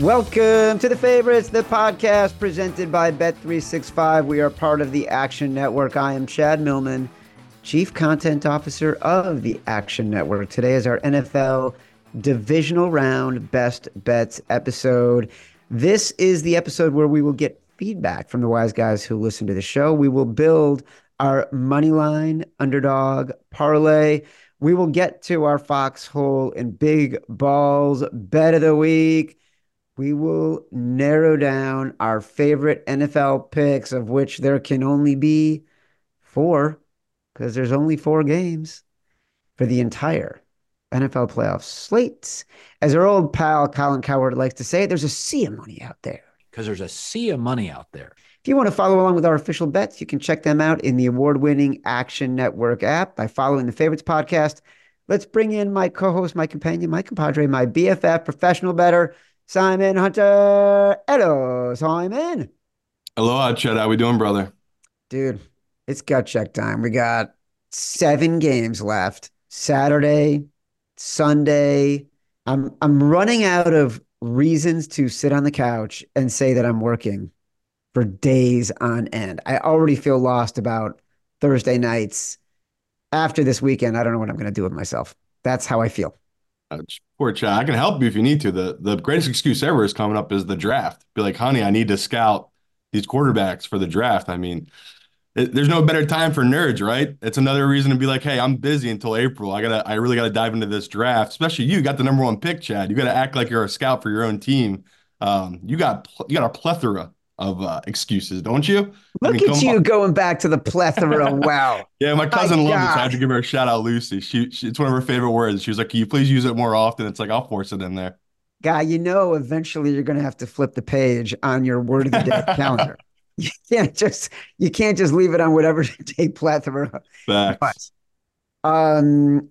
Welcome to the favorites, the podcast presented by Bet365. We are part of the Action Network. I am Chad Millman, Chief Content Officer of the Action Network. Today is our NFL divisional round best bets episode. This is the episode where we will get feedback from the wise guys who listen to the show. We will build our money line underdog parlay. We will get to our foxhole and big balls bet of the week. We will narrow down our favorite NFL picks, of which there can only be four, because there's only four games for the entire NFL playoff slate. As our old pal Colin Cowherd likes to say, there's a sea of money out there. Because there's a sea of money out there. If you want to follow along with our official bets, you can check them out in the award winning Action Network app by following the Favorites podcast. Let's bring in my co host, my companion, my compadre, my BFF professional better, Simon Hunter. Hello, Simon. Hello, Chad. How we doing, brother? Dude, it's gut check time. We got seven games left. Saturday, Sunday. I'm I'm running out of reasons to sit on the couch and say that I'm working for days on end. I already feel lost about Thursday nights. After this weekend, I don't know what I'm going to do with myself. That's how I feel. Poor Chad. I can help you if you need to. The the greatest excuse ever is coming up is the draft. Be like, honey, I need to scout these quarterbacks for the draft. I mean, it, there's no better time for nerds, right? It's another reason to be like, hey, I'm busy until April. I gotta, I really gotta dive into this draft. Especially you got the number one pick, Chad. You gotta act like you're a scout for your own team. Um, you got you got a plethora of uh, excuses, don't you? Look I mean, at you on. going back to the plethora. Wow. yeah, my cousin my loves it. So I have to give her a shout out, Lucy. She, she, it's one of her favorite words. She was like, "Can you please use it more often?" It's like I'll force it in there. Guy, you know, eventually you're going to have to flip the page on your word of the day calendar. You can't just you can't just leave it on whatever day plethora. Facts. But, um,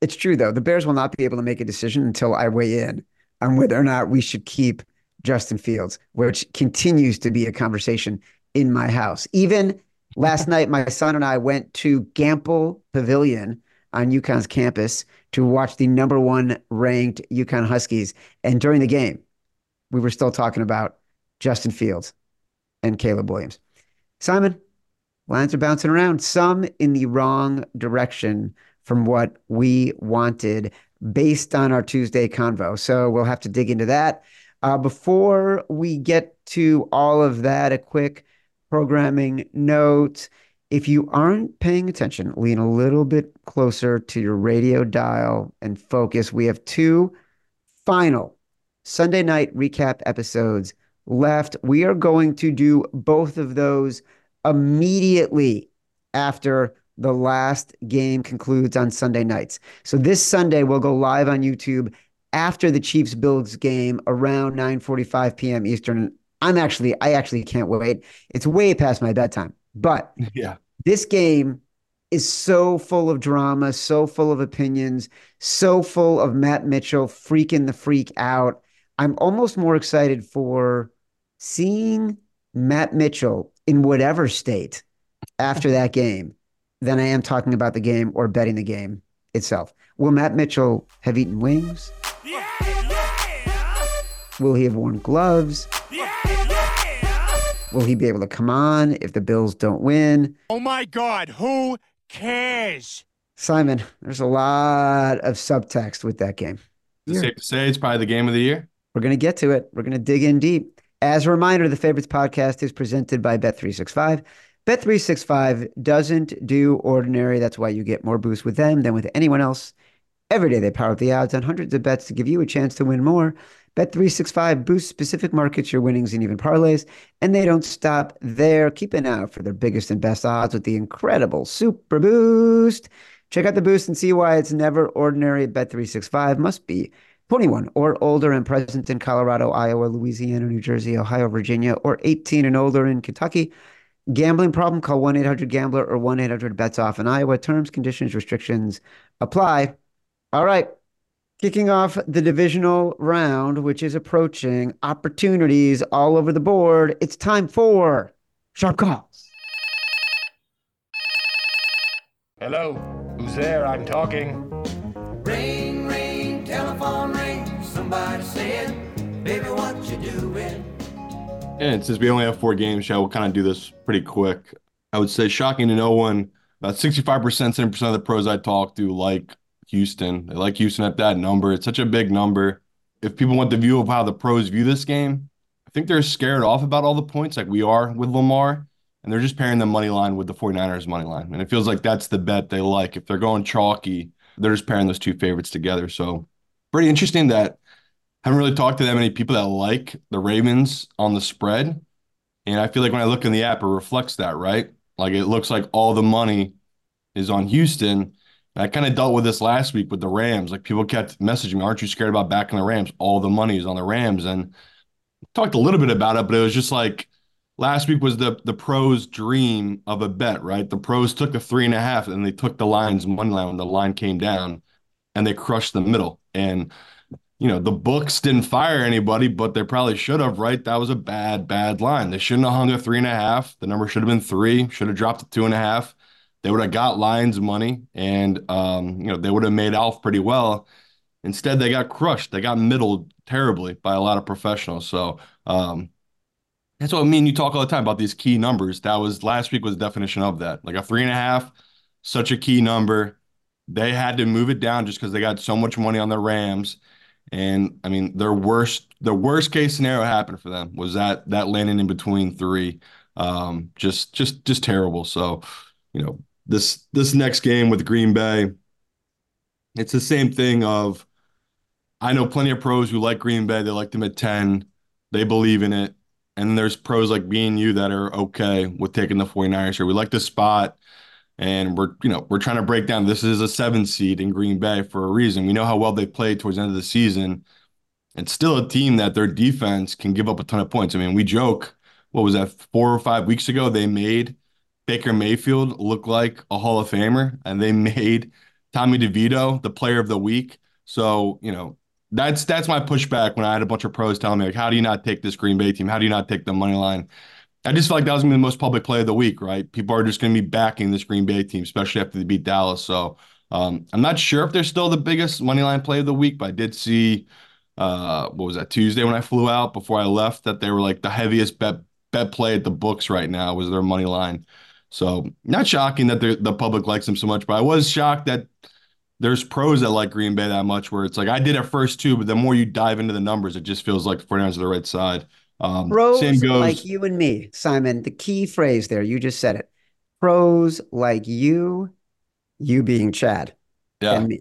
it's true though. The Bears will not be able to make a decision until I weigh in on whether or not we should keep Justin Fields, which continues to be a conversation in my house. Even last night, my son and I went to Gampel Pavilion on UConn's campus to watch the number one ranked UConn Huskies. And during the game, we were still talking about Justin Fields and Caleb Williams. Simon, lines are bouncing around, some in the wrong direction from what we wanted based on our Tuesday convo. So we'll have to dig into that. Uh, before we get to all of that, a quick programming note. If you aren't paying attention, lean a little bit closer to your radio dial and focus. We have two final Sunday night recap episodes left. We are going to do both of those immediately after the last game concludes on Sunday nights. So this Sunday, we'll go live on YouTube after the Chiefs Bills game around 9:45 p.m. Eastern. I'm actually I actually can't wait. It's way past my bedtime. But yeah. This game is so full of drama, so full of opinions, so full of Matt Mitchell freaking the freak out. I'm almost more excited for seeing Matt Mitchell in whatever state after that game than I am talking about the game or betting the game itself. Will Matt Mitchell have eaten wings? Will he have worn gloves? Will he be able to come on if the Bills don't win? Oh my God, who cares? Simon, there's a lot of subtext with that game. Is safe to say it's probably the game of the year? We're going to get to it. We're going to dig in deep. As a reminder, the Favorites podcast is presented by Bet365. Bet365 doesn't do ordinary. That's why you get more boosts with them than with anyone else. Every day they power up the odds on hundreds of bets to give you a chance to win more. Bet365 boosts specific markets, your winnings, and even parlays, and they don't stop there. Keep an eye out for their biggest and best odds with the incredible Super Boost. Check out the boost and see why it's never ordinary at Bet365. Must be 21 or older and present in Colorado, Iowa, Louisiana, New Jersey, Ohio, Virginia, or 18 and older in Kentucky. Gambling problem? Call 1 800 Gambler or 1 800 Bets Off in Iowa. Terms, conditions, restrictions apply. All right. Kicking off the divisional round, which is approaching, opportunities all over the board. It's time for sharp calls. Hello, who's there? I'm talking. Ring, ring, telephone ring. Somebody said Baby, what you doing? And since we only have four games, yeah, we'll kind of do this pretty quick. I would say shocking to no one. About 65%, 70% of the pros I talk to like Houston. They like Houston at that number. It's such a big number. If people want the view of how the pros view this game, I think they're scared off about all the points like we are with Lamar. And they're just pairing the money line with the 49ers money line. And it feels like that's the bet they like. If they're going chalky, they're just pairing those two favorites together. So pretty interesting that I haven't really talked to that many people that like the Ravens on the spread. And I feel like when I look in the app, it reflects that, right? Like it looks like all the money is on Houston. I kind of dealt with this last week with the Rams. Like people kept messaging me, aren't you scared about backing the Rams? All the money is on the Rams. And talked a little bit about it, but it was just like last week was the the pros dream of a bet, right? The pros took the three and a half and they took the lines money line when the line came down and they crushed the middle. And you know, the books didn't fire anybody, but they probably should have, right? That was a bad, bad line. They shouldn't have hung a three and a half. The number should have been three, should have dropped to two and a half. They would have got Lions money and um, you know, they would have made Alf pretty well. Instead, they got crushed. They got middled terribly by a lot of professionals. So um, that's what I mean. You talk all the time about these key numbers. That was last week was the definition of that. Like a three and a half, such a key number. They had to move it down just because they got so much money on the Rams. And I mean, their worst, the worst case scenario happened for them was that that landing in between three. Um, just, just, just terrible. So, you know, this this next game with Green Bay, it's the same thing. Of I know plenty of pros who like Green Bay. They like them at ten. They believe in it. And there's pros like me and you that are okay with taking the 49ers here. We like the spot and we're you know we're trying to break down this is a seven seed in green bay for a reason we know how well they played towards the end of the season it's still a team that their defense can give up a ton of points i mean we joke what was that four or five weeks ago they made baker mayfield look like a hall of famer and they made tommy devito the player of the week so you know that's that's my pushback when i had a bunch of pros telling me like how do you not take this green bay team how do you not take the money line I just felt like that was to be the most public play of the week, right? People are just going to be backing this Green Bay team, especially after they beat Dallas. So um, I'm not sure if they're still the biggest money line play of the week, but I did see uh, what was that Tuesday when I flew out before I left that they were like the heaviest bet bet play at the books right now was their money line. So not shocking that the public likes them so much, but I was shocked that there's pros that like Green Bay that much where it's like I did at first too, but the more you dive into the numbers, it just feels like the 49ers are the right side. Um, Pros goes, like you and me, Simon. The key phrase there, you just said it. Pros like you, you being Chad, yeah. and me.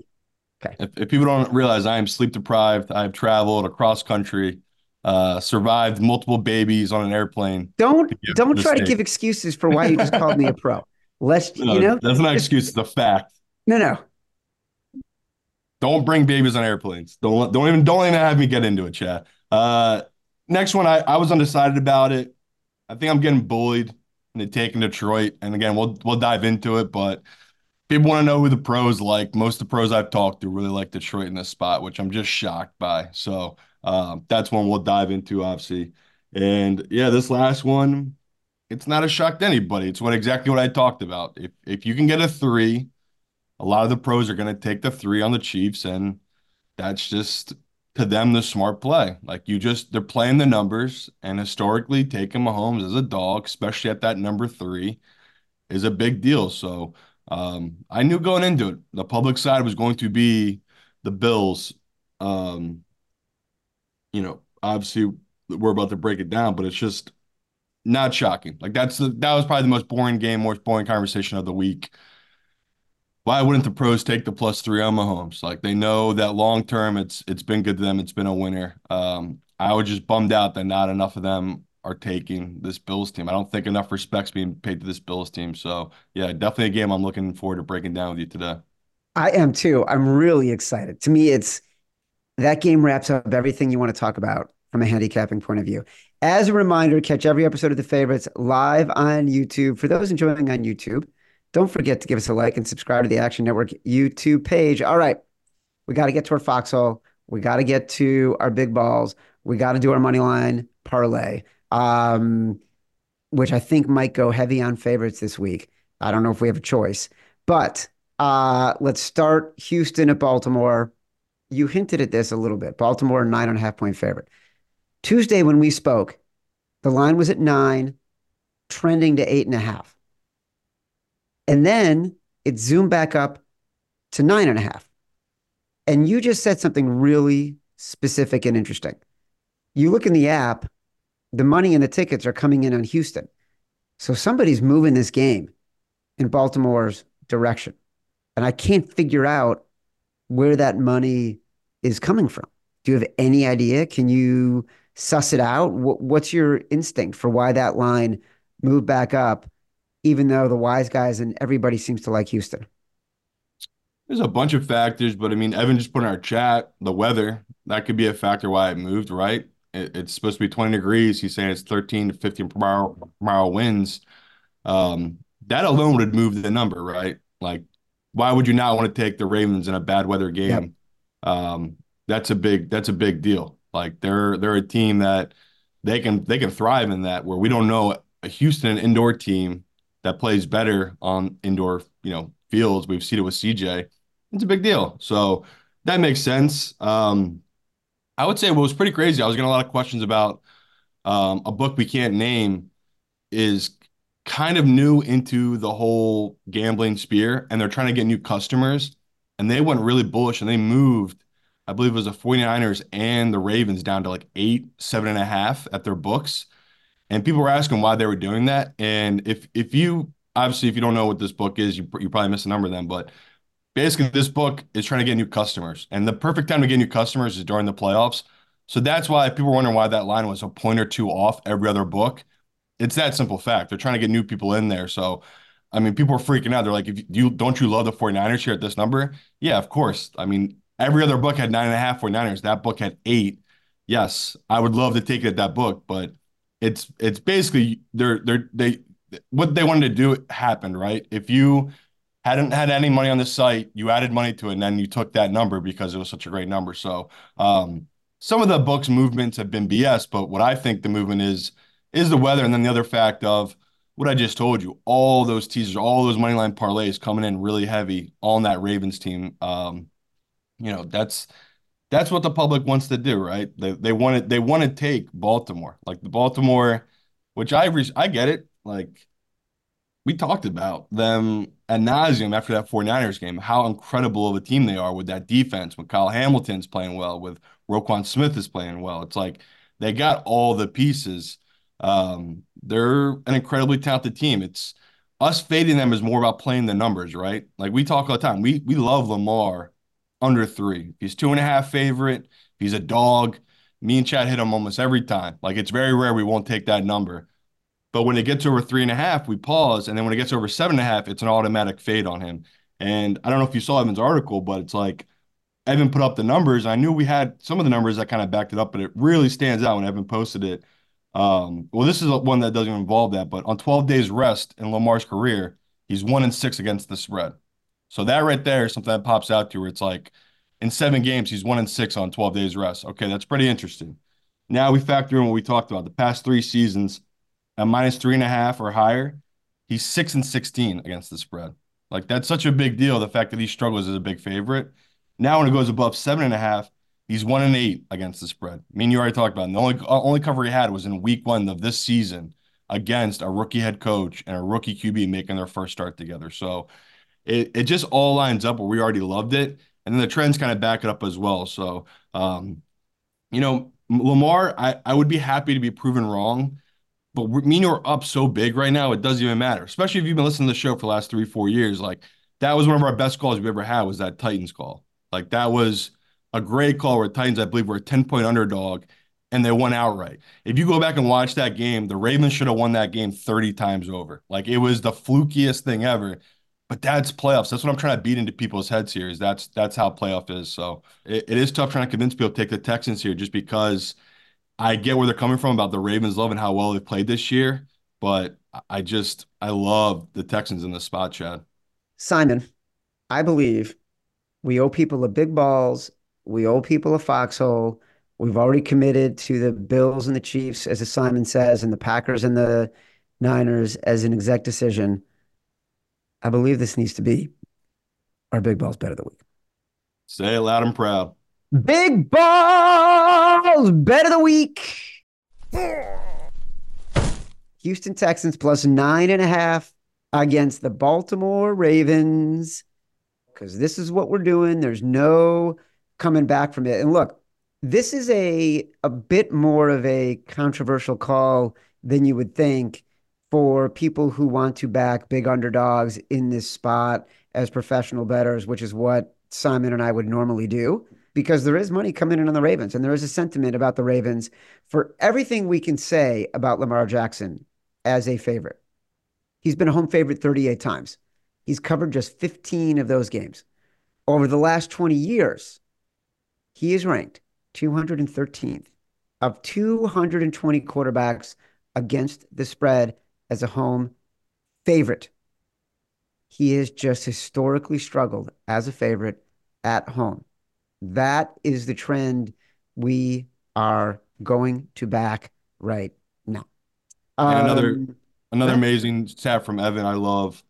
Okay. If, if people don't realize, I am sleep deprived. I've traveled across country, uh, survived multiple babies on an airplane. Don't don't try to give excuses for why you just called me a pro. Let's no, you know that's not an excuse. It's a fact. No, no. Don't bring babies on airplanes. Don't don't even don't even have me get into it, Chad. Uh, next one, I, I was undecided about it. I think I'm getting bullied into taking Detroit. And again, we'll we'll dive into it, but people want to know who the pros like. Most of the pros I've talked to really like Detroit in this spot, which I'm just shocked by. So um, that's one we'll dive into, obviously. And yeah, this last one, it's not a shock to anybody. It's what exactly what I talked about. If if you can get a three, a lot of the pros are going to take the three on the Chiefs, and that's just to them the smart play. Like you just they're playing the numbers, and historically taking Mahomes as a dog, especially at that number three, is a big deal. So um, I knew going into it, the public side was going to be the Bills. Um, you know, obviously we're about to break it down, but it's just not shocking. Like that's the that was probably the most boring game, most boring conversation of the week why wouldn't the pros take the plus three on Mahomes? Like they know that long term, it's it's been good to them. It's been a winner. Um, I was just bummed out that not enough of them are taking this Bills team. I don't think enough respect's being paid to this Bills team. So yeah, definitely a game I'm looking forward to breaking down with you today. I am too. I'm really excited. To me, it's that game wraps up everything you want to talk about from a handicapping point of view. As a reminder, catch every episode of the favorites live on YouTube. For those enjoying on YouTube, don't forget to give us a like and subscribe to the Action Network YouTube page. All right. We got to get to our foxhole. We got to get to our big balls. We got to do our money line parlay, um, which I think might go heavy on favorites this week. I don't know if we have a choice, but uh, let's start Houston at Baltimore. You hinted at this a little bit. Baltimore, nine and a half point favorite. Tuesday, when we spoke, the line was at nine, trending to eight and a half. And then it zoomed back up to nine and a half. And you just said something really specific and interesting. You look in the app, the money and the tickets are coming in on Houston. So somebody's moving this game in Baltimore's direction. And I can't figure out where that money is coming from. Do you have any idea? Can you suss it out? What's your instinct for why that line moved back up, even though the wise guys and everybody seems to like Houston? There's a bunch of factors, but I mean, Evan just put in our chat the weather. That could be a factor why it moved, right? It, it's supposed to be 20 degrees. He's saying it's 13 to 15 per mile, mile winds. Um, that alone would move the number, right? Like, why would you not want to take the Ravens in a bad weather game? Yep. Um, that's a big that's a big deal. Like they're they're a team that they can they can thrive in that where we don't know a Houston indoor team that plays better on indoor you know fields. We've seen it with CJ it's a big deal. So that makes sense. Um, I would say what was pretty crazy. I was getting a lot of questions about um, a book we can't name is kind of new into the whole gambling sphere, and they're trying to get new customers. And they went really bullish, and they moved. I believe it was the 49ers and the Ravens down to like eight, seven and a half at their books. And people were asking why they were doing that. And if if you obviously if you don't know what this book is, you you probably missed a number then. But basically this book is trying to get new customers and the perfect time to get new customers is during the playoffs so that's why people were wondering why that line was a point or two off every other book it's that simple fact. They're trying to get new people in there. So i mean people are freaking out. They're like if you don't you love the 49ers here at this number? Yeah of course. I mean every other book had nine and a half 49ers that book had eight. Yes i would love to take it at that book but it's it's basically they're they're they what they wanted to do happened right? If you hadn't had any money on the site, you added money to it, and then you took that number because it was such a great number. So um, some of the books movements have been BS, but what I think the movement is is the weather, and then the other fact of what I just told you, all those teasers, all those money line parlays coming in really heavy on that Ravens team. Um, you know, that's that's what the public wants to do, right? They they want to they want to take Baltimore, like the Baltimore, which I I get it, like we talked about them at nauseum after that 49ers game, how incredible of a team they are with that defense, when Kyle Hamilton's playing well, with Roquan Smith is playing well. It's like they got all the pieces. Um, they're an incredibly talented team. It's us fading them is more about playing the numbers, right? Like we talk all the time. We we love Lamar under three. He's two and a half favorite, he's a dog, me and Chad hit him almost every time. Like it's very rare we won't take that number. But when it gets over three and a half, we pause. And then when it gets over seven and a half, it's an automatic fade on him. And I don't know if you saw Evan's article, but it's like Evan put up the numbers. I knew we had some of the numbers that kind of backed it up, but it really stands out when Evan posted it. Um, well, this is one that doesn't involve that, but on 12 days rest in Lamar's career, he's one in six against the spread. So that right there is something that pops out to where it's like in seven games, he's one in six on 12 days rest. Okay, that's pretty interesting. Now we factor in what we talked about the past three seasons at minus three and a half or higher, he's six and 16 against the spread. Like that's such a big deal. The fact that he struggles as a big favorite. Now, when it goes above seven and a half, he's one and eight against the spread. I mean, you already talked about it. the only only cover he had was in week one of this season against a rookie head coach and a rookie QB making their first start together. So it, it just all lines up where we already loved it. And then the trends kind of back it up as well. So, um, you know, Lamar, I, I would be happy to be proven wrong but me and you are up so big right now, it doesn't even matter. Especially if you've been listening to the show for the last three, four years. Like that was one of our best calls we've ever had was that Titans call. Like that was a great call where Titans, I believe, were a 10 point underdog and they won outright. If you go back and watch that game, the Ravens should have won that game 30 times over. Like it was the flukiest thing ever. But that's playoffs. That's what I'm trying to beat into people's heads here. Is that's that's how playoff is. So it, it is tough trying to convince people to take the Texans here just because – I get where they're coming from about the Ravens loving how well they've played this year, but I just I love the Texans in this spot, Chad. Simon, I believe we owe people a big balls. We owe people a foxhole. We've already committed to the Bills and the Chiefs, as Simon says, and the Packers and the Niners as an exec decision. I believe this needs to be our big balls bet of the week. Say it loud and proud. Big balls bet of the week Houston Texans plus nine and a half against the Baltimore Ravens. Because this is what we're doing. There's no coming back from it. And look, this is a a bit more of a controversial call than you would think for people who want to back big underdogs in this spot as professional bettors, which is what Simon and I would normally do because there is money coming in on the Ravens and there is a sentiment about the Ravens for everything we can say about Lamar Jackson as a favorite. He's been a home favorite 38 times. He's covered just 15 of those games. Over the last 20 years, he is ranked 213th of 220 quarterbacks against the spread as a home favorite. He has just historically struggled as a favorite at home. That is the trend we are going to back right now. And another Um, another amazing stat from Evan I love.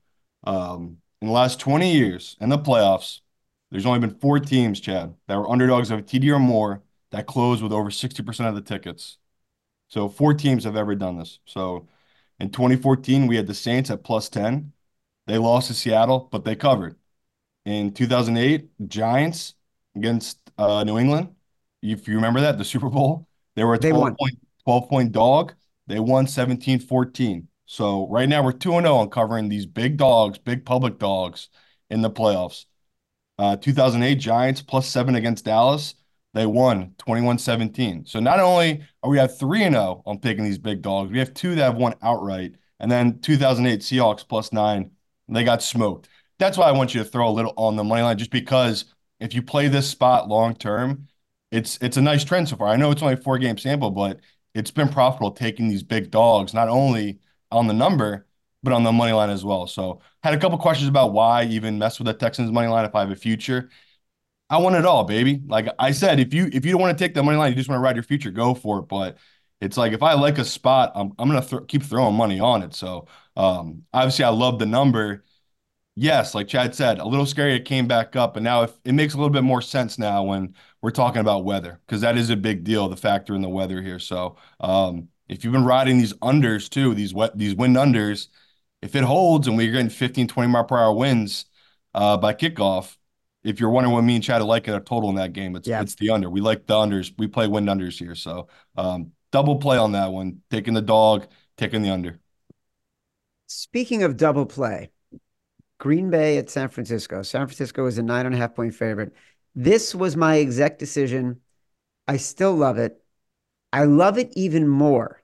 Um, in the last 20 years in the playoffs, there's only been four teams, Chad, that were underdogs of a TD or more that closed with over 60% of the tickets. So four teams have ever done this. So in 2014, we had the Saints at plus 10. They lost to Seattle, but they covered. In 2008, Giants against uh, New England. If you remember that, the Super Bowl, they were a 12 won. point, 12 point dog. They won 17 14. So right now we're 2 0 on covering these big dogs, big public dogs in the playoffs. Uh, 2008 Giants plus seven against Dallas. They won 21 17. So not only are we at 3 0 on picking these big dogs, we have two that have won outright. And then 2008 Seahawks plus nine, they got smoked. That's why I want you to throw a little on the money line, just because if you play this spot long term, it's it's a nice trend so far. I know it's only a four game sample, but it's been profitable taking these big dogs, not only on the number, but on the money line as well. So had a couple questions about why even mess with the Texans money line if I have a future. I want it all, baby. Like I said, if you if you don't want to take the money line, you just want to ride your future, go for it. But it's like if I like a spot, I'm I'm gonna th keep throwing money on it. So um, obviously, I love the number. Yes, like Chad said, a little scary. It came back up, and now if, it makes a little bit more sense now when we're talking about weather because that is a big deal, the factor in the weather here. So um, if you've been riding these unders too, these wet these wind unders, if it holds and we're getting 15, 20 mile per hour winds uh, by kickoff, if you're wondering what me and Chad are like in a total in that game, it's Yeah. it's the under. We like the unders. We play wind unders here, so um, double play on that one. Taking the dog, taking the under. Speaking of double play, Green Bay at San Francisco. San Francisco is a nine and a half point favorite. This was my exact decision. I still love it. I love it even more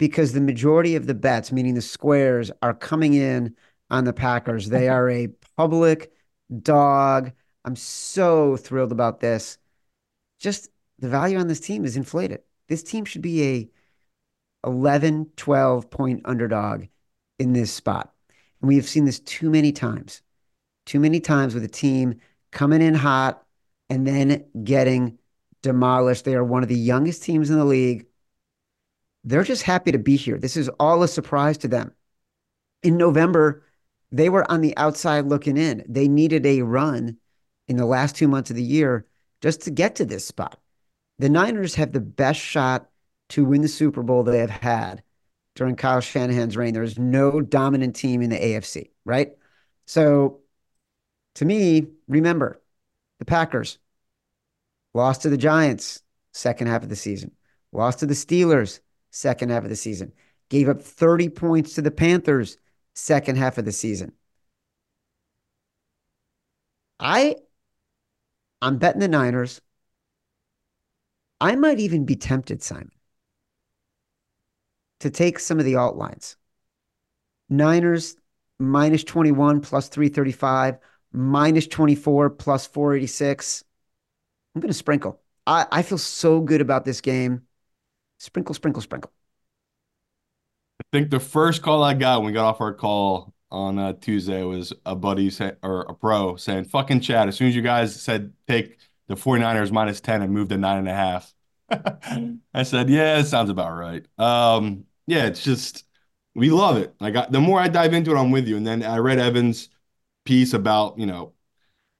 because the majority of the bets, meaning the squares, are coming in on the Packers. They mm-hmm. are a public dog. I'm so thrilled about this. Just the value on this team is inflated. This team should be a 11, 12 point underdog in this spot. And we have seen this too many times, too many times with a team coming in hot and then getting demolished. They are one of the youngest teams in the league. They're just happy to be here. This is all a surprise to them. In November, they were on the outside looking in. They needed a run in the last two months of the year just to get to this spot. The Niners have the best shot to win the Super Bowl they have had during Kyle Shanahan's reign. There's no dominant team in the AFC, right? So to me, remember the Packers lost to the Giants second half of the season, lost to the Steelers second half of the season, gave up 30 points to the Panthers second half of the season. I I'm betting the Niners. I might even be tempted, Simon, to take some of the alt lines. Niners minus 21 plus 335, minus 24 plus 486. I'm going to sprinkle. I, I feel so good about this game. Sprinkle, sprinkle, sprinkle. I think the first call I got when we got off our call on uh, Tuesday was a buddy say, or a pro saying, fucking Chad, as soon as you guys said take the 49ers minus 10 and move to nine and a half. I said, yeah, it sounds about right. Um, yeah, it's just, we love it. Like I, the more I dive into it, I'm with you. And then I read Evan's piece about, you know,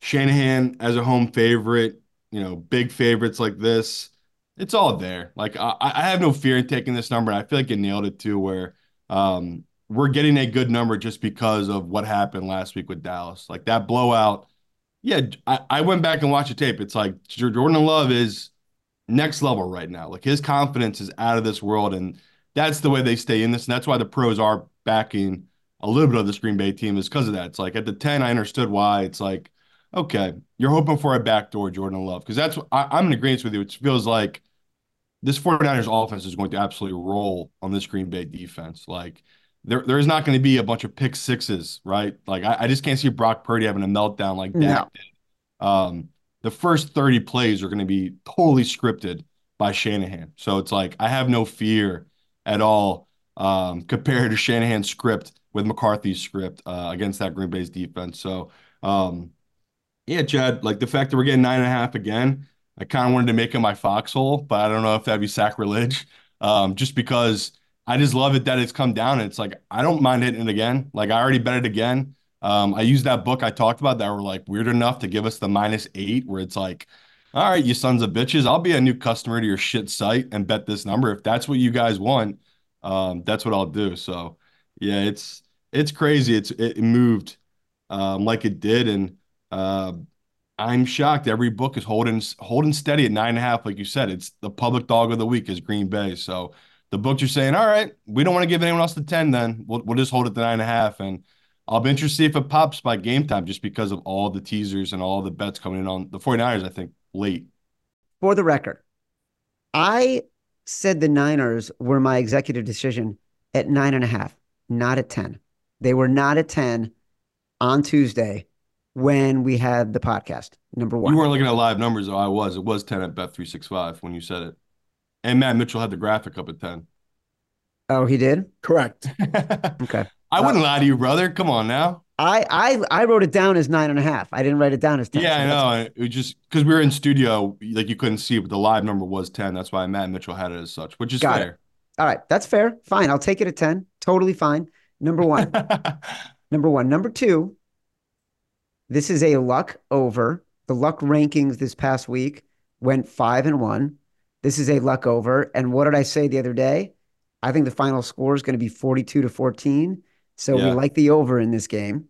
Shanahan as a home favorite, you know, big favorites like this. It's all there. Like I, I have no fear in taking this number. I feel like you nailed it too, where um, we're getting a good number just because of what happened last week with Dallas. Like that blowout. Yeah, I, I went back and watched the tape. It's like Jordan Love is next level right now. Like his confidence is out of this world, and that's the way they stay in this. And that's why the pros are backing a little bit of this Green Bay team is because of that. It's like at the 10, I understood why. It's like, okay, you're hoping for a backdoor Jordan Love. Because that's I, am in agreement with you. It feels like this 49ers offense is going to absolutely roll on this Green Bay defense. Like there, there is not going to be a bunch of pick sixes, right? Like I, I just can't see Brock Purdy having a meltdown like that. No. Um, the first 30 plays are going to be totally scripted by Shanahan. So it's like I have no fear at all um, compared to Shanahan's script with McCarthy's script uh, against that Green Bay's defense. So um, yeah, Chad, like the fact that we're getting nine and a half again, I kind of wanted to make it my foxhole, but I don't know if that'd be sacrilege. Um, just because I just love it that it's come down. it's like I don't mind hitting it again. Like I already bet it again. Um, I used that book I talked about that were like weird enough to give us the minus eight, where it's like, all right, you sons of bitches, I'll be a new customer to your shit site and bet this number. If that's what you guys want, um, that's what I'll do. So yeah, it's it's crazy. It's it moved um, like it did, and uh, I'm shocked. Every book is holding holding steady at nine and a half, like you said. It's the public dog of the week is Green Bay. So the books are saying, all right, we don't want to give anyone else the ten. Then we'll we'll just hold it to nine and a half, and I'll be interested to see if it pops by game time, just because of all the teasers and all the bets coming in on the 49ers. I think late. For the record, I said the Niners were my executive decision at nine and a half, not at ten. They were not at ten on Tuesday when we had the podcast. Number one. You weren't looking at live numbers, though. I was. It was 10 at Bet 365 when you said it. And Matt Mitchell had the graphic up at 10. Oh, he did? Correct. okay. I uh, wouldn't lie to you, brother. Come on now. I, I I wrote it down as nine and a half. I didn't write it down as 10. Yeah, so I know. It was just because we were in studio, like you couldn't see, but the live number was 10. That's why Matt Mitchell had it as such, which is Got fair. It. All right. That's fair. Fine. I'll take it at 10. Totally fine. Number one. Number one. Number two, this is a luck over. The luck rankings this past week went five and one. This is a luck over. And what did I say the other day? I think the final score is going to be 42 to 14. So yeah. we like the over in this game.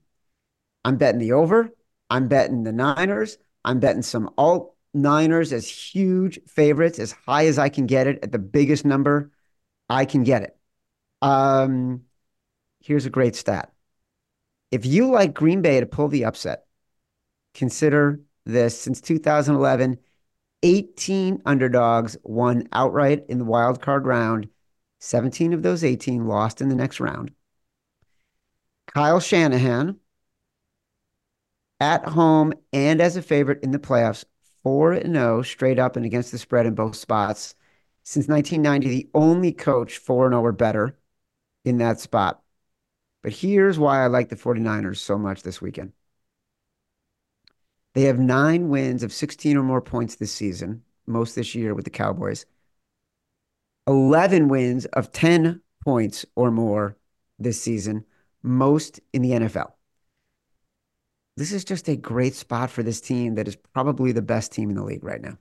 I'm betting the over. I'm betting the Niners. I'm betting some alt Niners as huge favorites, as high as I can get it at the biggest number I can get it. Um, here's a great stat. If you like Green Bay to pull the upset, Consider this since 2011, 18 underdogs won outright in the wild card round. 17 of those 18 lost in the next round. Kyle Shanahan at home and as a favorite in the playoffs, 4 0 straight up and against the spread in both spots. Since 1990, the only coach 4 0 or better in that spot. But here's why I like the 49ers so much this weekend. They have nine wins of 16 or more points this season, most this year with the Cowboys. 11 wins of 10 points or more this season, most in the NFL. This is just a great spot for this team that is probably the best team in the league right now.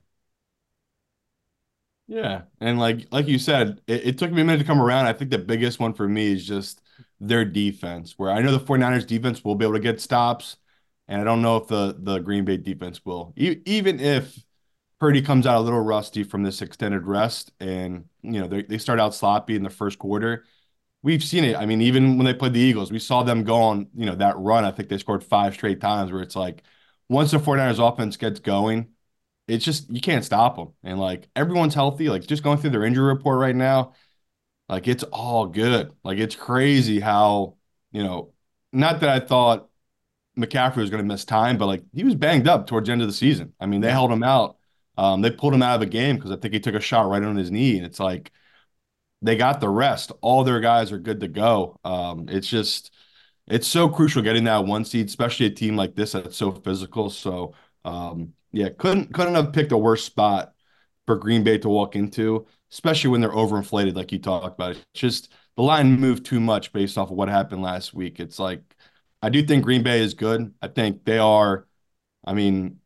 Yeah, and like like you said, it, it, took me a minute to come around. I think the biggest one for me is just their defense, where I know the 49ers defense will be able to get stops. And I don't know if the the Green Bay defense will, e- even if Purdy comes out a little rusty from this extended rest, and you know they, they start out sloppy in the first quarter. We've seen it. I mean, even when they played the Eagles, we saw them go on, you know, that run. I think they scored five straight times where it's like once the 49ers offense gets going, it's just you can't stop them. And like everyone's healthy. Like just going through their injury report right now, like it's all good. Like it's crazy how, you know, not that I thought McCaffrey was going to miss time, but like he was banged up towards the end of the season. I mean, they held him out. Um, they pulled him out of the game because I think he took a shot right on his knee, and it's like they got the rest. All their guys are good to go. Um, it's just it's so crucial getting that one seed, especially a team like this that's so physical. So um, yeah, couldn't couldn't have picked a worse spot for Green Bay to walk into, especially when they're overinflated, like you talked about. It's just the line moved too much based off of what happened last week. It's like I do think Green Bay is good. I think they are. I mean,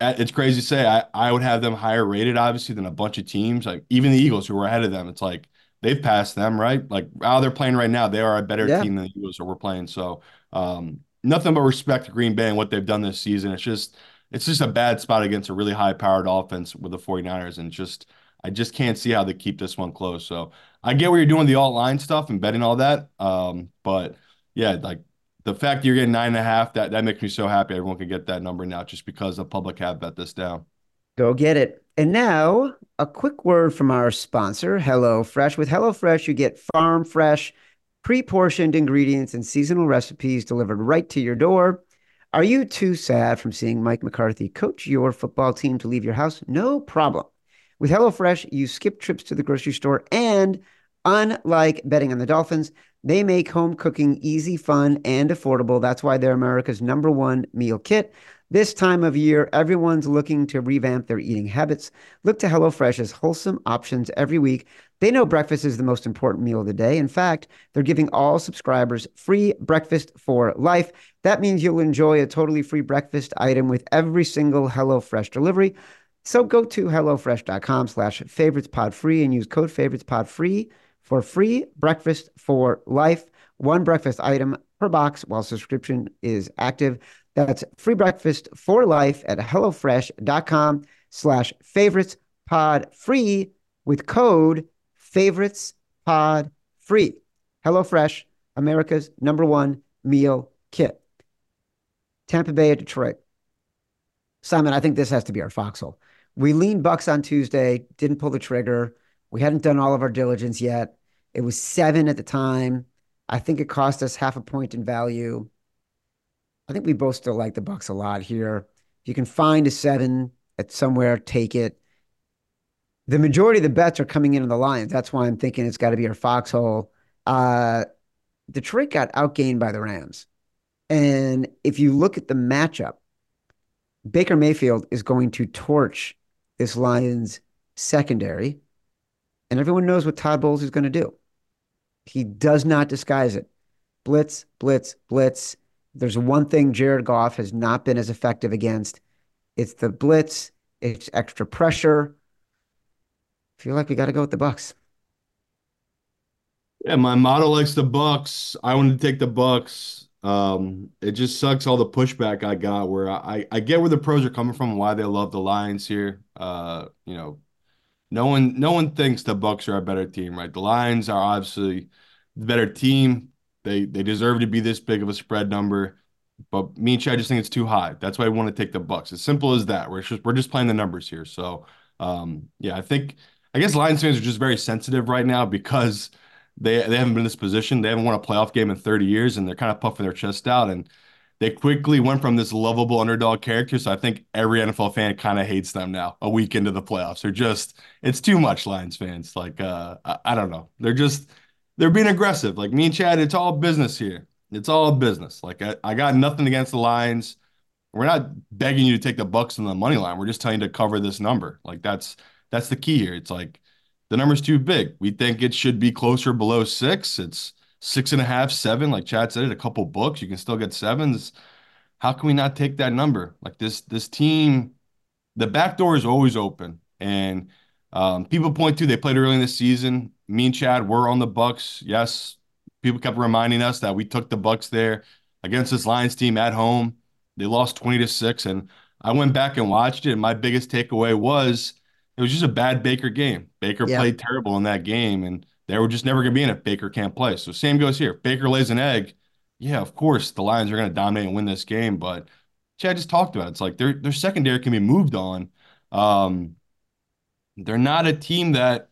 it's crazy to say I, I would have them higher rated obviously than a bunch of teams like even the Eagles who were ahead of them it's like they've passed them right like how they're playing right now they are a better Yeah. team than the Eagles that we're playing so um nothing but respect to Green Bay and what they've done this season it's just it's just a bad spot against a really high powered offense with the 49ers and just I just can't see how they keep this one close so I get where you're doing the alt line stuff and betting all that um but yeah like the fact you're getting nine and a half, that that makes me so happy. Everyone can get that number now just because the public have bet this down. Go get it. And now, a quick word from our sponsor, HelloFresh. With HelloFresh, you get farm fresh, pre portioned ingredients and seasonal recipes delivered right to your door. Are you too sad from seeing Mike McCarthy coach your football team to leave your house? No problem. With HelloFresh, you skip trips to the grocery store, and unlike betting on the Dolphins, they make home cooking easy, fun, and affordable. That's why they're America's number one meal kit. This time of year, everyone's looking to revamp their eating habits. Look to HelloFresh as wholesome options every week. They know breakfast is the most important meal of the day. In fact, they're giving all subscribers free breakfast for life. That means you'll enjoy a totally free breakfast item with every single HelloFresh delivery. So go to HelloFresh.com slash favoritespodfree and use code favoritespodfree for free breakfast for life. One breakfast item per box while subscription is active. That's free breakfast for life at HelloFresh.com slash favorites pod free with code favorites pod free. HelloFresh, America's number one meal kit. Tampa Bay at Detroit. Simon, I think this has to be our foxhole. We leaned Bucs on Tuesday, didn't pull the trigger. We hadn't done all of our diligence yet. It was seven at the time. I think it cost us half a point in value. I think we both still like the Bucs a lot here. If you can find a seven at somewhere, take it. The majority of the bets are coming in on the Lions. That's why I'm thinking it's got to be our foxhole. Uh, Detroit got outgained by the Rams. And if you look at the matchup, Baker Mayfield is going to torch this Lions secondary. And everyone knows what Todd Bowles is going to do. He does not disguise it. Blitz, blitz, blitz. There's one thing Jared Goff has not been as effective against. It's the blitz. It's extra pressure. I feel like we got to go with the Bucs. Yeah, my model likes the Bucs. I wanted to take the Bucs. Um, it just sucks all the pushback I got where I, I get where the pros are coming from, why they love the Lions here. Uh, you know, no one no one thinks the Bucs are a better team, right? The Lions are obviously the better team. They they deserve to be this big of a spread number. But me and Chad just think it's too high. That's why I want to take the Bucs. As simple as that. We're just we're just playing the numbers here. So um, yeah, I think I guess Lions fans are just very sensitive right now because they they haven't been in this position. They haven't won a playoff game in 30 years, and they're kind of puffing their chest out. And they quickly went from this lovable underdog character. So I think every NFL fan kind of hates them now. A week into the playoffs, they're just it's too much. Lions fans, like uh, I, I don't know, they're just they're being aggressive. Like me and Chad, it's all business here. It's all business. Like I, I got nothing against the Lions. We're not begging you to take the Bucs on the money line. We're just telling you to cover this number. Like that's that's the key here. It's like the number's too big. We think it should be closer below six. It's six and a half, seven. Like Chad said, a couple books, you can still get sevens. How can we not take that number? Like this, this team, the back door is always open. And um, people point to they played early in the season. Me and Chad were on the Bucs. Yes, people kept reminding us that we took the Bucs there against this Lions team at home. They lost 20 to 6. And I went back and watched it. And my biggest takeaway was it was just a bad Baker game. Baker Yeah. played terrible in that game, and they were just never going to be in it. Baker can't play. So same goes here. Baker lays an egg. Yeah, of course the Lions are going to dominate and win this game. But Chad just talked about it. It's like their their secondary can be moved on. Um, they're not a team that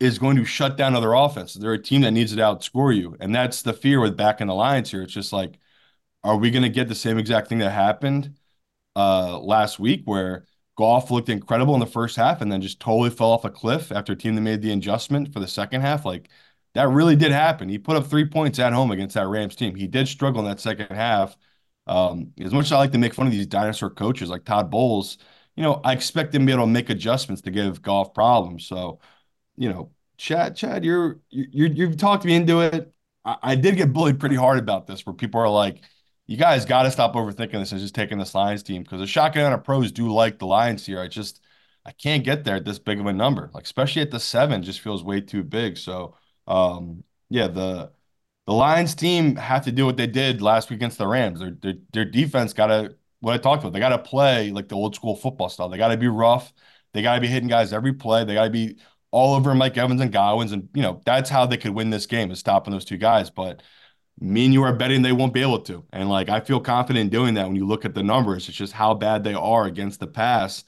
is going to shut down other offenses. They're a team that needs to outscore you, and that's the fear with backing the Lions here. It's just like, are we going to get the same exact thing that happened uh, last week where? Goff looked incredible in the first half and then just totally fell off a cliff after a team that made the adjustment for the second half. Like that really did happen. He put up three points at home against that Rams team. He did struggle in that second half. Um, as much as I like to make fun of these dinosaur coaches like Todd Bowles, you know, I expect them to be able to make adjustments to give Goff problems. So, you know, Chad, Chad, you're you you've talked me into it. I, I did get bullied pretty hard about this, where people are like, you guys got to stop overthinking this and just taking this Lions team because the shotgun of pros do like the Lions here. I just I can't get there at this big of a number, like especially at the seven, just feels way too big. So um, yeah, the the Lions team have to do what they did last week against the Rams. Their their, their defense got to what I talked about. They got to play like the old school football style. They got to be rough. They got to be hitting guys every play. They got to be all over Mike Evans and Godwin's, and you know that's how they could win this game is stopping those two guys. But me and you are betting they won't be able to, and like I feel confident in doing that when you look at the numbers. It's just how bad they are against the pass.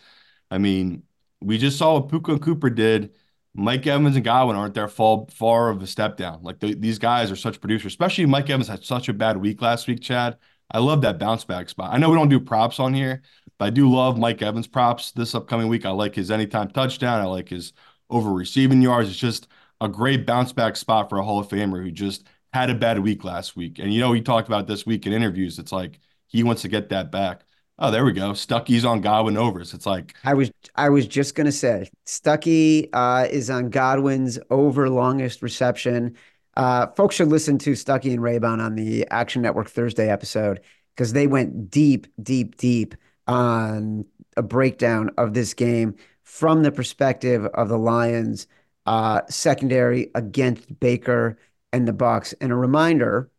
I mean, we just saw what Puka and Cooper did. Mike Evans and Godwin aren't there far far of a step down. Like the, these guys are such producers, especially Mike Evans had such a bad week last week. Chad, I love that bounce back spot. I know we don't do props on here, but I do love Mike Evans props this upcoming week. I like his anytime touchdown. I like his over receiving yards. It's just a great bounce back spot for a Hall of Famer who just had a bad week last week. And you know, he talked about this week in interviews. It's like he wants to get that back. Oh, there we go. Stuckey's on Godwin overs. It's like I was I was just gonna say Stuckey uh, is on Godwin's over longest reception. Uh, folks should listen to Stuckey and Raybon on the Action Network Thursday episode because they went deep, deep, deep on a breakdown of this game from the perspective of the Lions uh, secondary against Baker and the Bucs. And a reminder: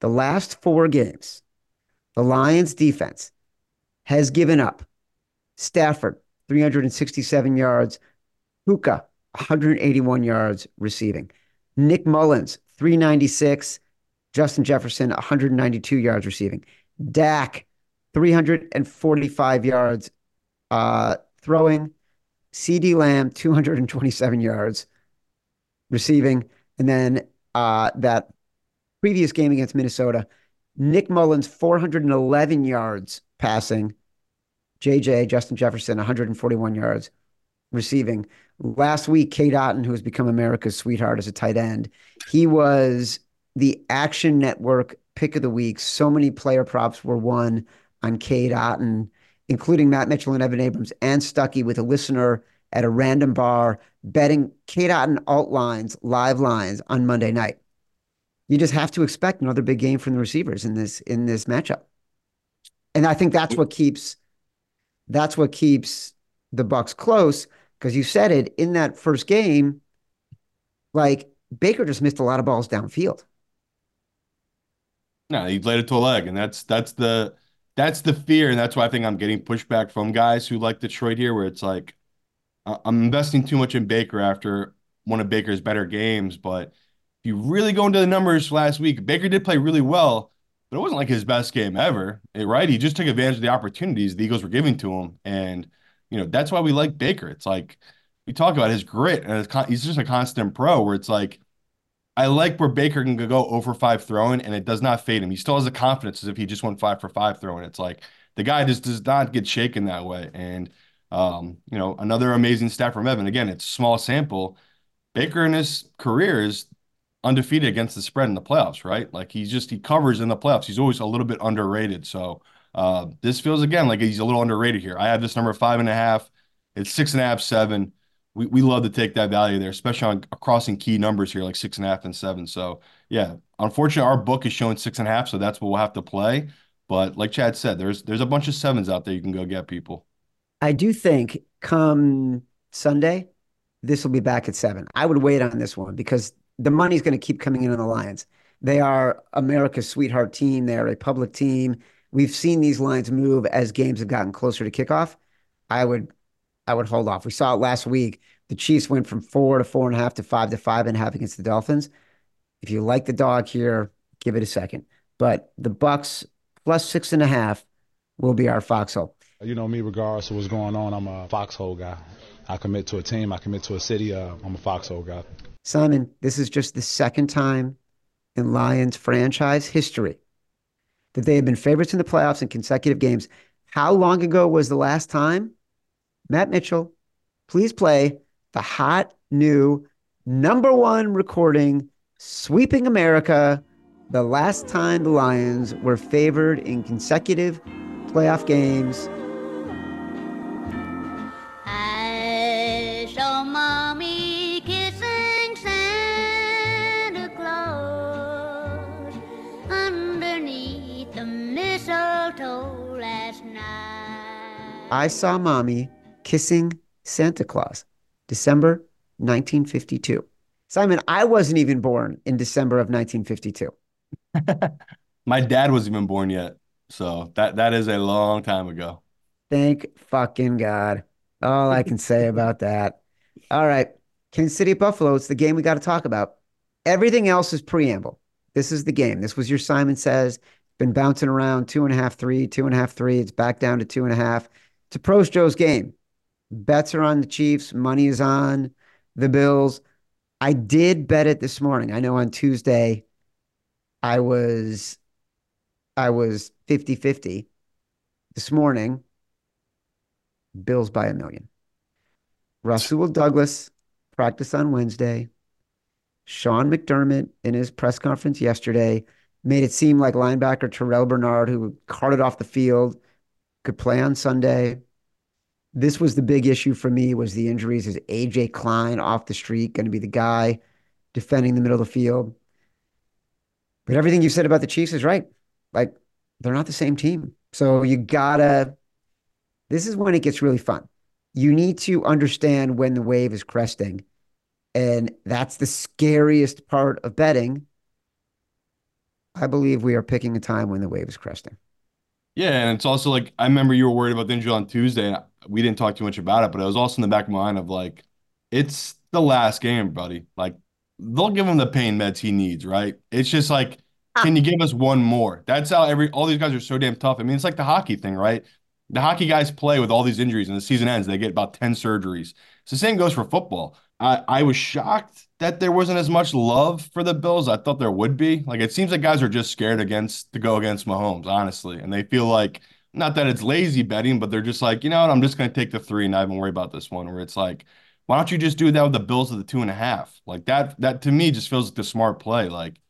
the last four games, the Lions defense has given up. Stafford, 367 yards. Puka, 181 yards receiving. Nick Mullens, 396. Justin Jefferson, 192 yards receiving. Dak, 345 yards uh, throwing. CeeDee Lamb, 227 yards receiving. And then uh, that previous game against Minnesota, Nick Mullens, 411 yards passing. JJ, Justin Jefferson, 141 yards receiving. Last week, Cade Otton, who has become America's sweetheart as a tight end, he was the Action Network pick of the week. So many player props were won on Cade Otton, including Matt Mitchell and Evan Abrams and Stuckey with a listener at a random bar betting Cade Otton alt lines, live lines on Monday night. You just have to expect another big game from the receivers in this in this matchup. And I think that's what keeps that's what keeps the Bucs close because you said it in that first game. Like Baker just missed a lot of balls downfield. No, he laid it to a leg, and that's that's the that's the fear, and that's why I think I'm getting pushback from guys who like Detroit here, where it's like I'm investing too much in Baker after one of Baker's better games. But if you really go into the numbers last week, Baker did play really well, but it wasn't like his best game ever, right? He just took advantage of the opportunities the Eagles were giving to him, and you know that's why we like Baker. It's like we talk about his grit, and con- he's just a constant pro. Where it's like I like where Baker can go over five throwing, and it does not fade him. He still has the confidence as if he just went five for five throwing. It's like the guy just does not get shaken that way, and um, you know another amazing stat from Evan. Again, it's small sample. Baker in his career is undefeated against the spread in the playoffs, right? Like he's just he covers in the playoffs. He's always a little bit underrated. So uh, this feels again like he's a little underrated here. I have this number five and a half. It's six and a half, seven. We we love to take that value there, especially on crossing key numbers here, like six and a half and seven. So yeah, unfortunately, our book is showing six and a half, so that's what we'll have to play. But like Chad said, there's there's a bunch of sevens out there you can go get people. I do think come Sunday, this will be back at seven. I would wait on this one because the money's going to keep coming in on the Lions. They are America's sweetheart team. They're a public team. We've seen these lines move as games have gotten closer to kickoff. I would, I would hold off. We saw it last week. The Chiefs went from four to four and a half to five to five and a half against the Dolphins. If you like the dog here, give it a second. But the Bucs plus six and a half will be our foxhole. You know me, regardless of what's going on, I'm a foxhole guy. I commit to a team. I commit to a city. Uh, I'm a foxhole guy. Simon, this is just the second time in Lions franchise history that they have been favorites in the playoffs in consecutive games. How long ago was the last time? Matt Mitchell, please play the hot new number one recording, Sweeping America, the last time the Lions were favored in consecutive playoff games I saw mommy kissing Santa Claus, December 1952. Simon, I wasn't even born in December of 1952. My dad wasn't even born yet. So that that is a long time ago. Thank fucking God. All I can say about that. All right. Kansas City Buffalo, it's the game we got to talk about. Everything else is preamble. This is the game. This was your Simon Says. Been bouncing around two and a half, three, two and a half, three. It's back down to two and a half. It's a pros Joe's game. Bets are on the Chiefs. Money is on the Bills. I did bet it this morning. I know on Tuesday I was I was 50-50. This morning, Bills by a million. Rasul Douglas practice on Wednesday. Sean McDermott in his press conference yesterday made it seem like linebacker Terrel Bernard, who carted off the field, could play on Sunday. This was the big issue for me was the injuries. Is AJ Klein off the street going to be the guy defending the middle of the field? But everything you said about the Chiefs is right. Like they're not the same team. So you gotta this is when it gets really fun. You need to understand when the wave is cresting. And that's the scariest part of betting. I believe we are picking a time when the wave is cresting. Yeah, and it's also like I remember you were worried about the injury on Tuesday, and we didn't talk too much about it, but it was also in the back of my mind of like, it's the last game, buddy. Like they'll give him the pain meds he needs, right? It's just like, ah. can you give us one more? That's how every all these guys are so damn tough. I mean, it's like the hockey thing, right? The hockey guys play with all these injuries, and the season ends, they get about 10 surgeries. So the same goes for football. I, I was shocked that there wasn't as much love for the Bills. I thought there would be. Like it seems like guys are just scared against to go against Mahomes, honestly. And they feel like not that it's lazy betting, but they're just like, you know what, I'm just gonna take the three and not even worry about this one. Where it's like, why don't you just do that with the Bills of the two and a half? Like that, that to me just feels like the smart play. Like,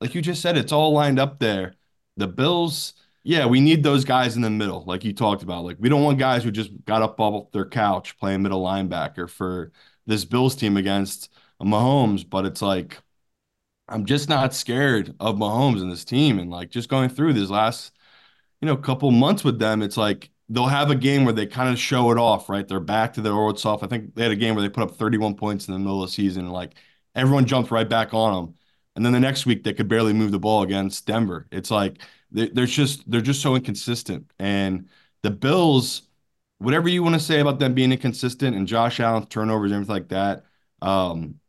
like you just said, it's all lined up there. The Bills, yeah, we need those guys in the middle, like you talked about. Like, we don't want guys who just got up off their couch playing middle linebacker for this Bills team against Mahomes. But it's like, I'm just not scared of Mahomes and this team. And like just going through this last, you know, couple months with them, it's like they'll have a game where they kind of show it off, right? They're back to their old self. I think they had a game where they put up 31 points in the middle of the season, and like everyone jumped right back on them. And then the next week they could barely move the ball against Denver. It's like they're just they're just so inconsistent. And the Bills, whatever you want to say about them being inconsistent and Josh Allen turnovers and everything like that, um,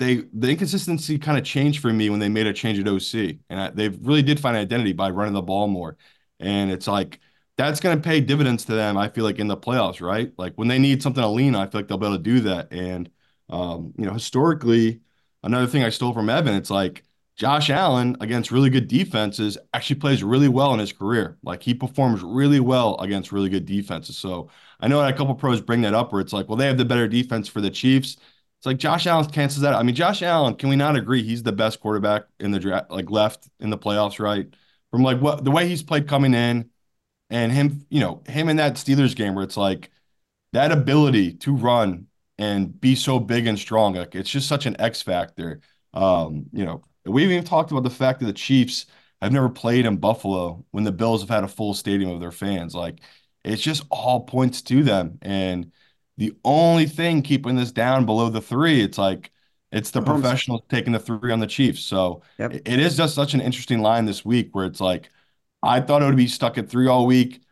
they the inconsistency kind of changed for me when they made a change at OC, and I, they really did find identity by running the ball more. And it's like that's going to pay dividends to them. I feel like in the playoffs, right? Like when they need something to lean on, I feel like they'll be able to do that. And um, you know, historically, another thing I stole from Evan, it's like Josh Allen against really good defenses actually plays really well in his career. Like he performs really well against really good defenses. So I know a couple pros bring that up where it's like, well, they have the better defense for the Chiefs. It's like Josh Allen cancels that. I mean, Josh Allen, can we not agree he's the best quarterback in the draft, like left in the playoffs, right? From like what the way he's played coming in and him, you know, him in that Steelers game where it's like that ability to run and be so big and strong, like it's just such an X factor. Um, you know, we've even talked about the fact that the Chiefs have never played in Buffalo when the Bills have had a full stadium of their fans. Like it's just all points to them. And the only thing keeping this down below the three, it's like it's the professionals taking the three on the Chiefs. So Yep. it- is just such an interesting line this week where it's like I thought it would be stuck at three all week.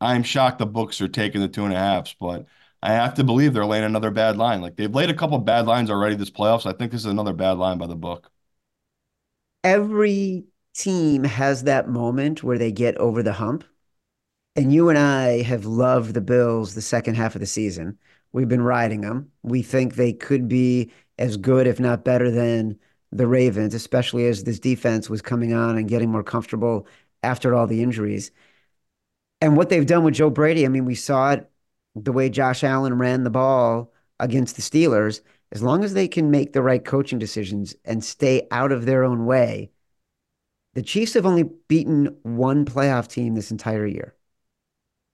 I'm shocked the books are taking the two and a halves, but I have to believe they're laying another bad line. Like they've laid a couple bad lines already this playoffs. I think this is another bad line by the book. every team has that moment where they get over the hump. And you and I have loved the Bills the second half of the season. We've been riding them. We think they could be as good, if not better, than the Ravens, especially as this defense was coming on and getting more comfortable after all the injuries. And what they've done with Joe Brady, I mean, we saw it the way Josh Allen ran the ball against the Steelers. As long as they can make the right coaching decisions and stay out of their own way, the Chiefs have only beaten one playoff team this entire year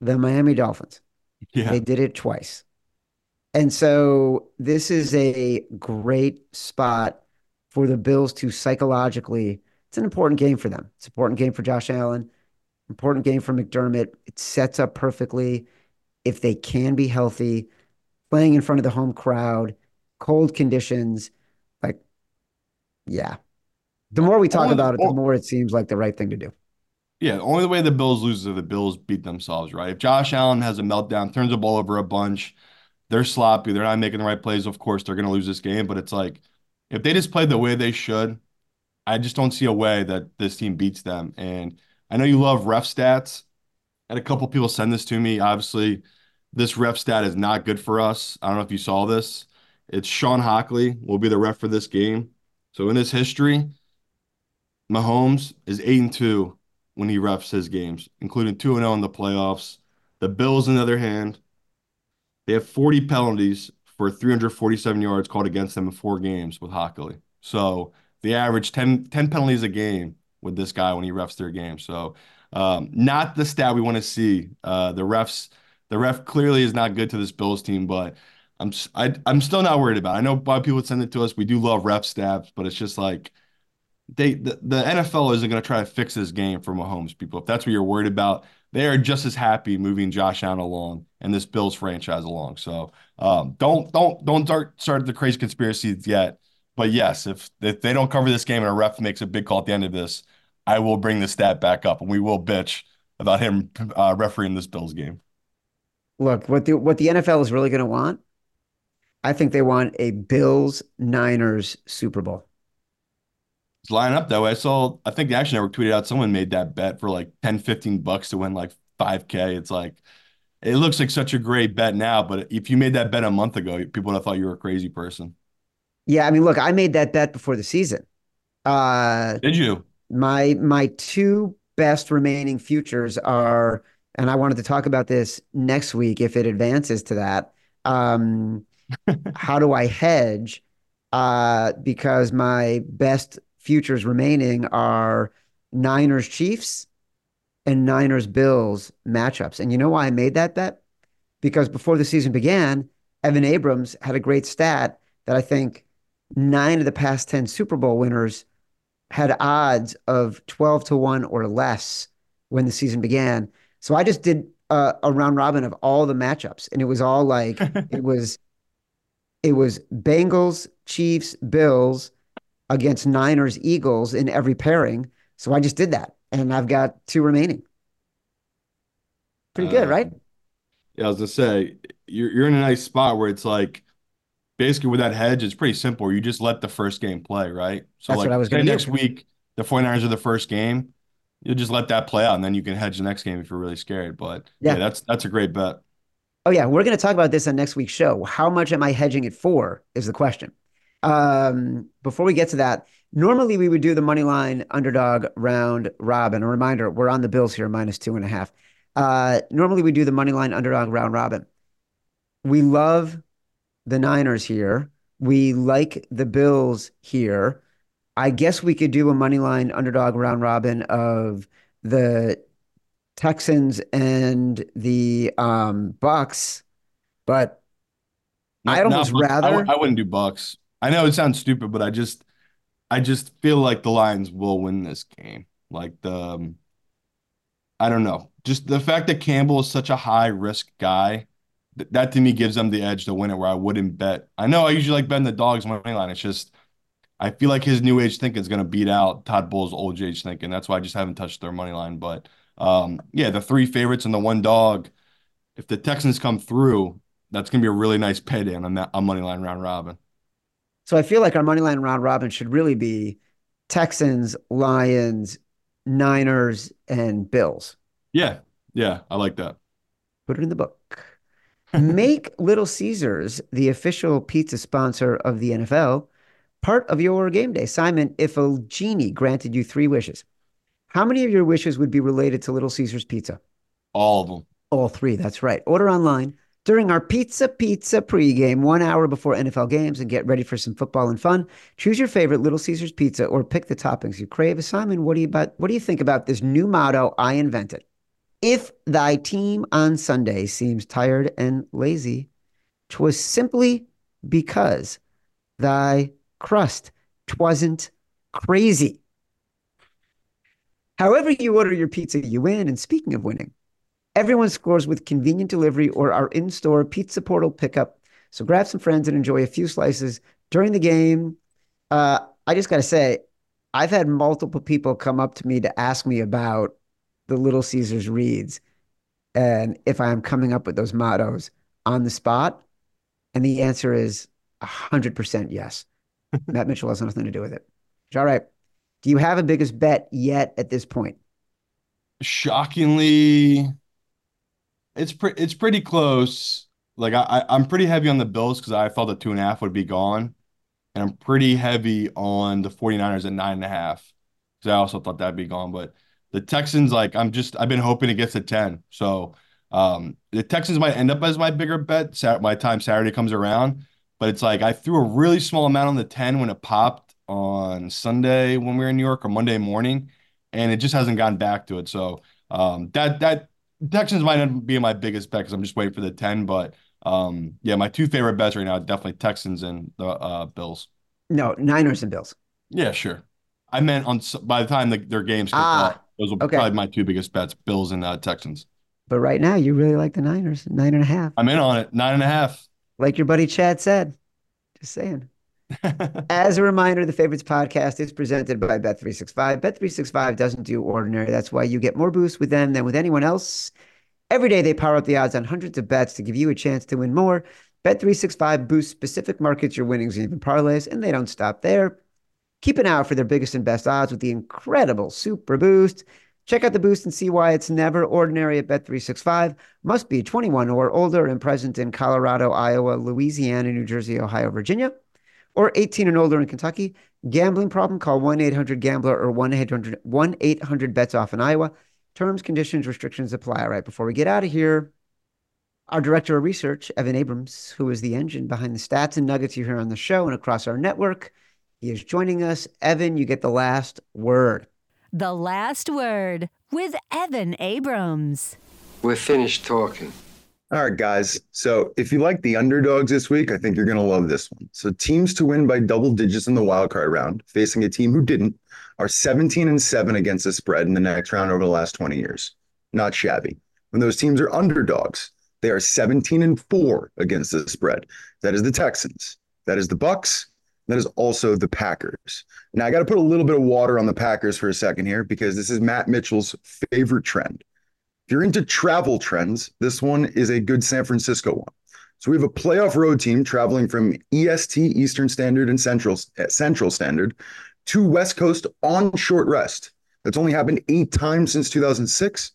the Miami Dolphins. Yeah. They did it twice. And so this is a great spot for the Bills to psychologically, it's an important game for them. It's an important game for Josh Allen. Important game for McDermott. It sets up perfectly if they can be healthy, playing in front of the home crowd, cold conditions. Like, yeah. The more we talk Only- about it, the more it seems like the right thing to do. Yeah, only the only way the Bills lose is if the Bills beat themselves, right? If Josh Allen has a meltdown, turns the ball over a bunch, they're sloppy, they're not making the right plays, of course, they're going to lose this game. But it's like, if they just play the way they should, I just don't see a way that this team beats them. And I know you love ref stats. And a couple people send this to me. Obviously, this ref stat is not good for us. I don't know if you saw this. It's Shawn Hochuli will be the ref for this game. So in his history, Mahomes is 8 and 2 when he refs his games, including 2 and 0 in the playoffs. The Bills, on the other hand, they have 40 penalties for 347 yards called against them in four games with Hochuli. So they average 10, 10 penalties a game with this guy when he refs their game. So um, not the stat we want to see. Uh, the refs, the ref clearly is not good to this Bills team, but I'm I, am i am still not worried about. It. I know a lot of people would send it to us. We do love ref stats, but it's just like they the, the NFL isn't going to try to fix this game for Mahomes people. If that's what you're worried about, they are just as happy moving Josh Allen along and this Bills franchise along. So um, don't don't don't start start the crazy conspiracies yet. But yes, if if they don't cover this game and a ref makes a big call at the end of this, I will bring the stat back up and we will bitch about him uh, refereeing this Bills game. Look, what the what the NFL is really going to want, I think they want a Bills Niners Super Bowl. Lining up that way. I saw, I think the Action Network tweeted out someone made that bet for like 10, 15 bucks to win like 5K. It's like, it looks like such a great bet now, but if you made that bet a month ago, people would have thought you were a crazy person. Yeah, I mean, look, I made that bet before the season. Uh, Did you? my my two best remaining futures are, and I wanted to talk about this next week if it advances to that. Um, how do I hedge? Uh, because my best futures remaining are Niners Chiefs and Niners Bills matchups. And you know why I made that bet? Because before the season began, Evan Abrams had a great stat that I think nine of the past 10 Super Bowl winners had odds of 12 to 1 or less when the season began. So I just did uh, a round robin of all the matchups and it was all like it was it was Bengals, Chiefs, Bills against Niners, Eagles in every pairing. So I just did that and I've got two remaining. Pretty good, Uh, right? Yeah, I was gonna say you're you're in a nice spot where it's like basically with that hedge, it's pretty simple. You just let the first game play, right? So That's like what I was gonna do. next week, the 49ers are the first game, you'll just let that play out and then you can hedge the next game if you're really scared. But yeah, Yeah. that's that's a great bet. Oh yeah, we're going to talk about this on next week's show. How much am I hedging it for is the question. Um, before we get to that, normally we would do the money line underdog round robin. A reminder, we're on the Bills here, minus two and a half. Uh, normally we do the money line underdog round robin. We love the Niners here. We like the Bills here. I guess we could do a money line underdog round robin of the Texans and the um, Bucs, but I'd almost not Bucs. I w- rather- I wouldn't do Bucs. I know it sounds stupid, but I just I just feel like the Lions will win this game. Like the um, I don't know. Just the fact that Campbell is such a high risk guy, th- that to me gives them the edge to win it where I wouldn't bet. I know I usually like betting the dogs money line. It's just I feel like his new age thinking is going to beat out Todd Bowles' old age thinking. That's why I just haven't touched their money line. But um, yeah, the three favorites and the one dog. If the Texans come through, that's going to be a really nice payday on that on money line round robin. So I feel like our money line round robin should really be Texans, Lions, Niners, and Bills. Yeah, yeah, I like that. Put it in the book. Make Little Caesars the official pizza sponsor of the NFL part of your game day. Simon, if a genie granted you three wishes, how many of your wishes would be related to Little Caesars pizza? All of them. All three. That's right. Order online during our Pizza Pizza pregame, one hour before NFL games, and get ready for some football and fun. Choose your favorite Little Caesars pizza or pick the toppings you crave. Simon, what do you about? What do you think about this new motto I invented? If thy team on Sunday seems tired and lazy, 'twas simply because thy crust twasn't crazy. However, you order your pizza, you win. And speaking of winning, everyone scores with convenient delivery or our in store pizza portal pickup. So grab some friends and enjoy a few slices during the game. Uh, I just got to say, I've had multiple people come up to me to ask me about the Little Caesars reads and if I'm coming up with those mottos on the spot. And the answer is 100% yes. Matt Mitchell has nothing to do with it. All right. Do you have a biggest bet yet at this point? Shockingly, it's pretty it's pretty close. Like I, I I'm pretty heavy on the Bills because I thought the two and a half would be gone. And I'm pretty heavy on the 49ers at nine and a half. Because I also thought that'd be gone. But the Texans, like I'm just I've been hoping it gets to 10. So um the Texans might end up as my bigger bet my time Saturday comes around. But it's like I threw a really small amount on the 10 when it popped on Sunday when we were in New York or Monday morning, and it just hasn't gotten back to it. So um that that Texans might up being my biggest bet because I'm just waiting for the 10. But um yeah, my two favorite bets right now are definitely Texans and the uh Bills. No, Niners and Bills. Yeah, sure. I meant on by the time the, their games kick Ah, off, those will be okay. probably my two biggest bets: Bills and uh, Texans. But right now, you really like the Niners, nine and a half. I'm in on it. Nine and a half. Like your buddy Chad said. Just saying. As a reminder, the Favorites podcast is presented by Bet365. Bet365 doesn't do ordinary. That's why you get more boosts with them than with anyone else. Every day, they power up the odds on hundreds of bets to give you a chance to win more. Bet365 boosts specific markets, your winnings, and even parlays, and they don't stop there. Keep an eye out for their biggest and best odds with the incredible Super Boost. Check out the boost and see why it's never ordinary at Bet365. Must be 21 or older and present in Colorado, Iowa, Louisiana, New Jersey, Ohio, Virginia, or 18 and older in Kentucky. Gambling problem? Call 1 800 Gambler or 1 800 1 800 Bets Off in Iowa. Terms, conditions, restrictions apply. All right, before we get out of here, our director of research, Evan Abrams, who is the engine behind the stats and nuggets you hear on the show and across our network, he is joining us. Evan, you get the last word. The Last Word with Evan Abrams. We're finished talking. All right, guys. So if you like the underdogs this week, I think you're going to love this one. So teams to win by double digits in the wild card round, facing a team who didn't, are 17 and 7 against the spread in the next round over the last 20 years. Not shabby. When those teams are underdogs, they are 17 and 4 against the spread. That is the Texans. That is the Bucs. That is also the Packers. Now I got to put a little bit of water on the Packers for a second here because this is Matt Mitchell's favorite trend. If you're into travel trends, this one is a good San Francisco one. So we have a playoff road team traveling from EST Eastern Standard and Central uh, Central Standard to West Coast on short rest. That's only happened eight times since 2006.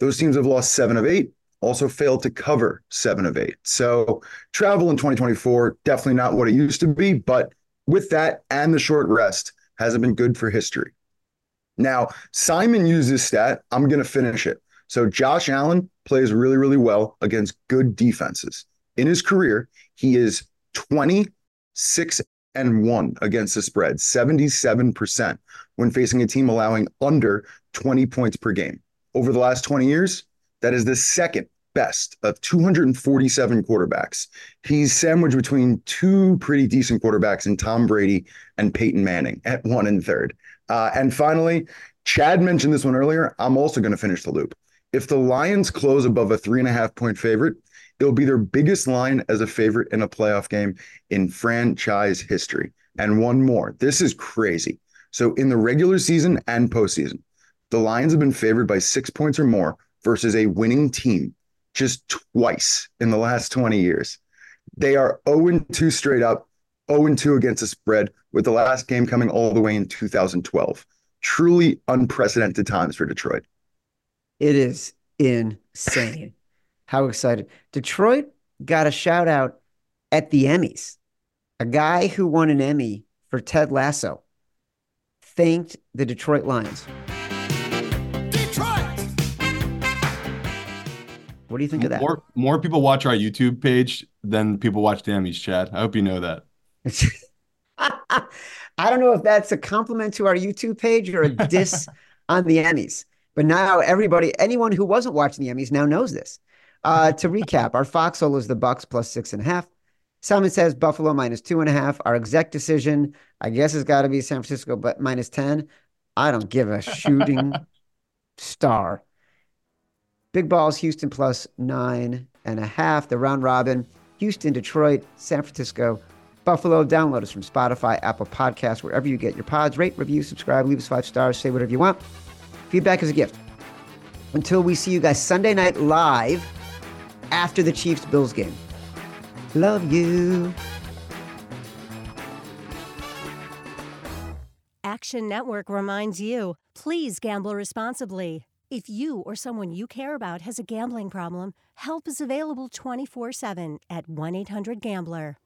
Those teams have lost seven of eight, also failed to cover seven of eight. So travel in 2024 definitely not what it used to be, but with that and the short rest hasn't been good for history. Now Simon used this stat. I'm going to finish it. So Josh Allen plays really, really well against good defenses. In his career, he is 26 and 1 against the spread, 77% when facing a team allowing under 20 points per game. Over the last 20 years, that is the second best of 247 quarterbacks. He's sandwiched between two pretty decent quarterbacks in Tom Brady and Peyton Manning at one and third. Uh, and finally, Chad mentioned this one earlier. I'm also going to finish the loop. If the Lions close above a three and a half point favorite, it'll be their biggest line as a favorite in a playoff game in franchise history. And one more. This is crazy. So in the regular season and postseason, the Lions have been favored by six points or more versus a winning team just twice in the last 20 years. They are 0 2 straight up, 0 2 against the spread, with the last game coming all the way in 2012. Truly unprecedented times for Detroit. It is insane. How excited. Detroit got a shout out at the Emmys. A guy who won an Emmy for Ted Lasso thanked the Detroit Lions. Detroit! What do you think of that? More more people watch our YouTube page than people watch the Emmys, Chad. I hope you know that. I don't know if that's a compliment to our YouTube page or a diss on the Emmys, but now everybody, anyone who wasn't watching the Emmys now knows this. Uh, to recap, our foxhole is the Bucs plus six and a half. Simon says Buffalo minus two and a half. Our exec decision, I guess, has got to be San Francisco, but minus 10. I don't give a shooting star. Big balls, Houston plus nine and a half. The round robin, Houston, Detroit, San Francisco, Buffalo. Download us from Spotify, Apple Podcasts, wherever you get your pods. Rate, review, subscribe, leave us five stars, say whatever you want. Feedback is a gift. Until we see you guys Sunday night live after the Chiefs Bills game. Love you. Action Network reminds you please gamble responsibly. If you or someone you care about has a gambling problem, help is available 24 7 at 1 800 Gambler.